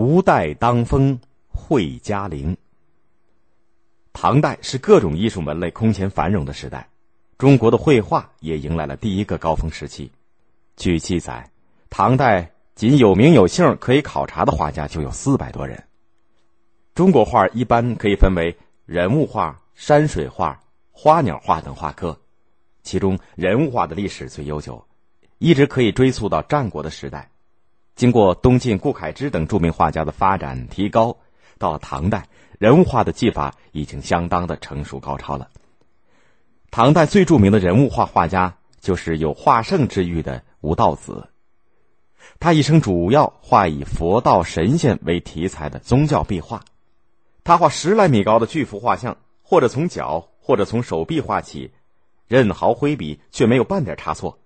吴代当风会嘉陵。唐代是各种艺术门类空前繁荣的时代，中国的绘画也迎来了第一个高峰时期。据记载，唐代仅有名有姓可以考察的画家就有四百多人。中国画一般可以分为人物画、山水画、花鸟画等画科，其中人物画的历史最悠久，一直可以追溯到战国的时代。经过东晋顾恺之等著名画家的发展提高，到了唐代。人物画的技法已经相当的成熟高超了。唐代最著名的人物画画家就是有画圣之誉的吴道子。他一生主要画以佛道神仙为题材的宗教壁画。他画十来米高的巨幅画像，或者从脚，或者从手臂画起，任毫挥笔却没有半点差错。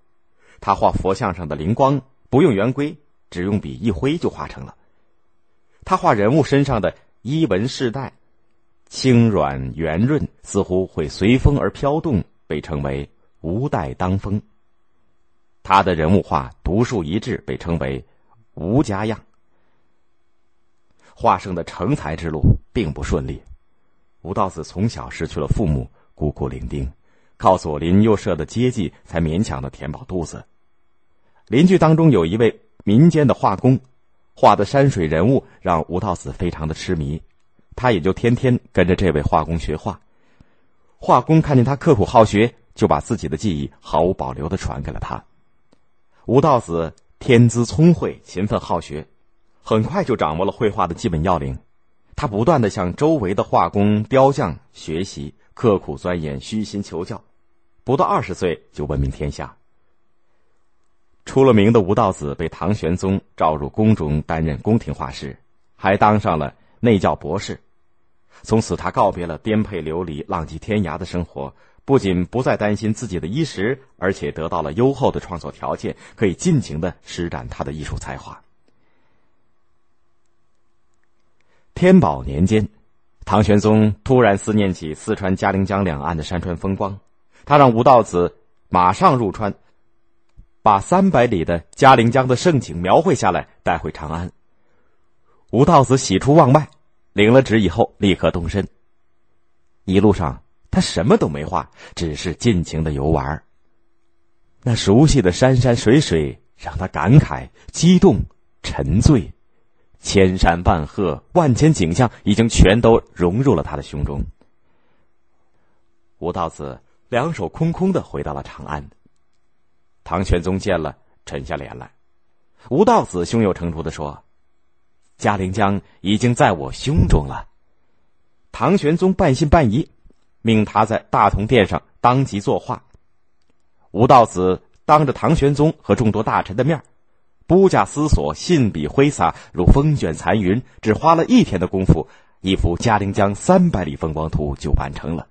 他画佛像上的灵光，不用圆规，只用笔一挥就画成了。他画人物身上的。衣纹饰带，轻软圆润，似乎会随风而飘动，被称为“无带当风”。他的人物画独树一帜，被称为“吴家样”。画生的成才之路并不顺利，吴道子从小失去了父母，孤苦伶仃，靠左邻右舍的接济才勉强的填饱肚子。邻居当中有一位民间的画工。画的山水人物让吴道子非常的痴迷，他也就天天跟着这位画工学画。画工看见他刻苦好学，就把自己的技艺毫无保留的传给了他。吴道子天资聪慧，勤奋好学，很快就掌握了绘画的基本要领。他不断的向周围的画工、雕匠学习，刻苦钻研，虚心求教，不到二十岁就闻名天下。出了名的吴道子被唐玄宗召入宫中担任宫廷画师，还当上了内教博士。从此，他告别了颠沛流离、浪迹天涯的生活，不仅不再担心自己的衣食，而且得到了优厚的创作条件，可以尽情的施展他的艺术才华。天宝年间，唐玄宗突然思念起四川嘉陵江两岸的山川风光，他让吴道子马上入川。把三百里的嘉陵江的盛景描绘下来，带回长安。吴道子喜出望外，领了旨以后立刻动身。一路上他什么都没画，只是尽情的游玩。那熟悉的山山水水让他感慨、激动、沉醉，千山万壑、万千景象已经全都融入了他的胸中。吴道子两手空空的回到了长安。唐玄宗见了，沉下脸来。吴道子胸有成竹的说：“嘉陵江已经在我胸中了。”唐玄宗半信半疑，命他在大同殿上当即作画。吴道子当着唐玄宗和众多大臣的面，不假思索，信笔挥洒如风卷残云，只花了一天的功夫，一幅嘉陵江三百里风光图就完成了。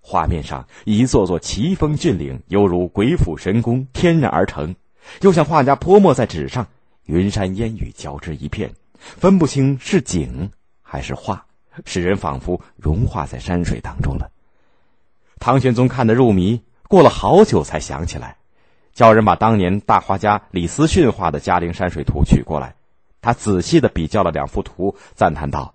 画面上一座座奇峰峻岭，犹如鬼斧神工，天然而成；又像画家泼墨在纸上，云山烟雨交织一片，分不清是景还是画，使人仿佛融化在山水当中了。唐玄宗看得入迷，过了好久才想起来，叫人把当年大画家李思训画的嘉陵山水图取过来。他仔细的比较了两幅图，赞叹道。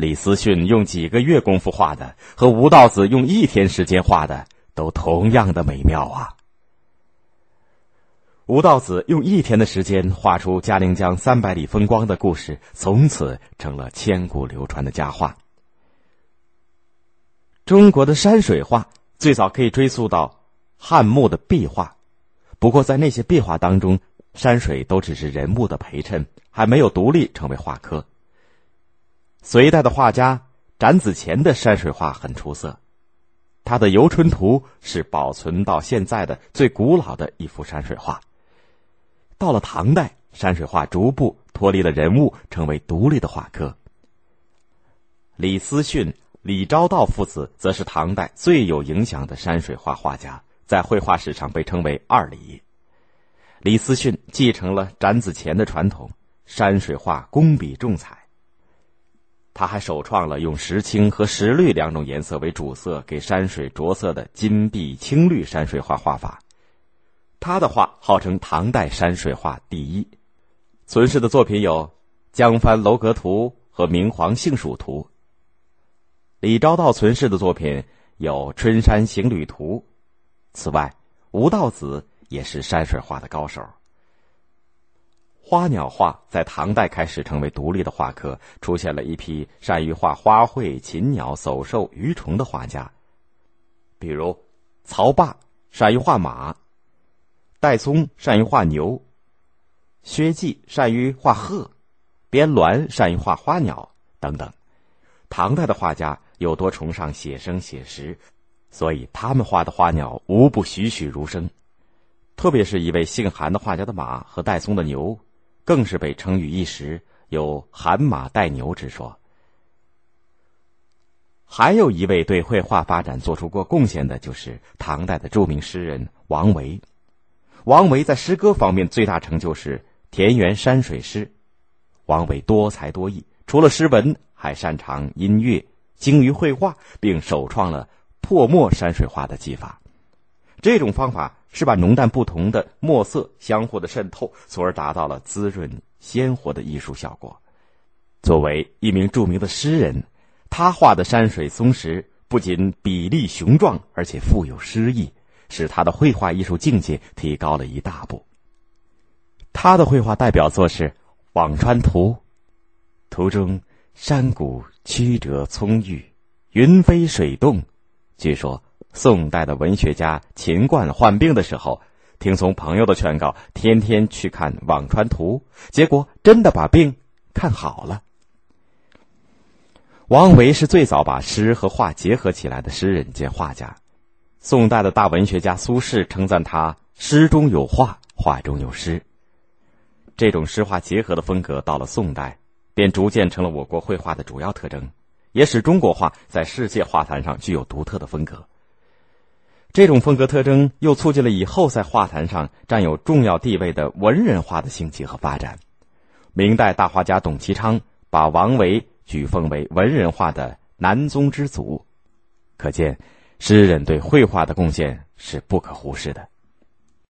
李思训用几个月功夫画的，和吴道子用一天时间画的，都同样的美妙啊！吴道子用一天的时间画出嘉陵江三百里风光的故事，从此成了千古流传的佳话。中国的山水画最早可以追溯到汉墓的壁画，不过在那些壁画当中，山水都只是人物的陪衬，还没有独立成为画科。隋代的画家展子虔的山水画很出色，他的《游春图》是保存到现在的最古老的一幅山水画。到了唐代，山水画逐步脱离了人物，成为独立的画科。李思训、李昭道父子则是唐代最有影响的山水画画家，在绘画史上被称为“二李”。李思训继承了展子虔的传统，山水画工笔重彩。他还首创了用石青和石绿两种颜色为主色给山水着色的金碧青绿山水画画法。他的画号称唐代山水画第一，存世的作品有《江帆楼阁图》和《明皇幸蜀图》。李昭道存世的作品有《春山行旅图》。此外，吴道子也是山水画的高手。花鸟画在唐代开始成为独立的画科，出现了一批善于画花卉、禽鸟、走兽、鱼虫的画家，比如曹霸善于画马，戴嵩善于画牛，薛稷善于画鹤，边鸾善于画花鸟等等。唐代的画家又多崇尚写生写实，所以他们画的花鸟无不栩栩如生，特别是一位姓韩的画家的马和戴嵩的牛。更是被称誉一时，有“汗马带牛”之说。还有一位对绘画发展做出过贡献的，就是唐代的著名诗人王维。王维在诗歌方面最大成就是田园山水诗。王维多才多艺，除了诗文，还擅长音乐，精于绘画，并首创了破墨山水画的技法。这种方法是把浓淡不同的墨色相互的渗透，从而达到了滋润鲜活的艺术效果。作为一名著名的诗人，他画的山水松石不仅比例雄壮，而且富有诗意，使他的绘画艺术境界提高了一大步。他的绘画代表作是《辋川图》，图中山谷曲折葱郁，云飞水动，据说。宋代的文学家秦观患病的时候，听从朋友的劝告，天天去看《辋川图》，结果真的把病看好了。王维是最早把诗和画结合起来的诗人兼画家。宋代的大文学家苏轼称赞他“诗中有画，画中有诗”。这种诗画结合的风格，到了宋代，便逐渐成了我国绘画的主要特征，也使中国画在世界画坛上具有独特的风格。这种风格特征又促进了以后在画坛上占有重要地位的文人画的兴起和发展。明代大画家董其昌把王维举奉为文人画的南宗之祖，可见诗人对绘画的贡献是不可忽视的。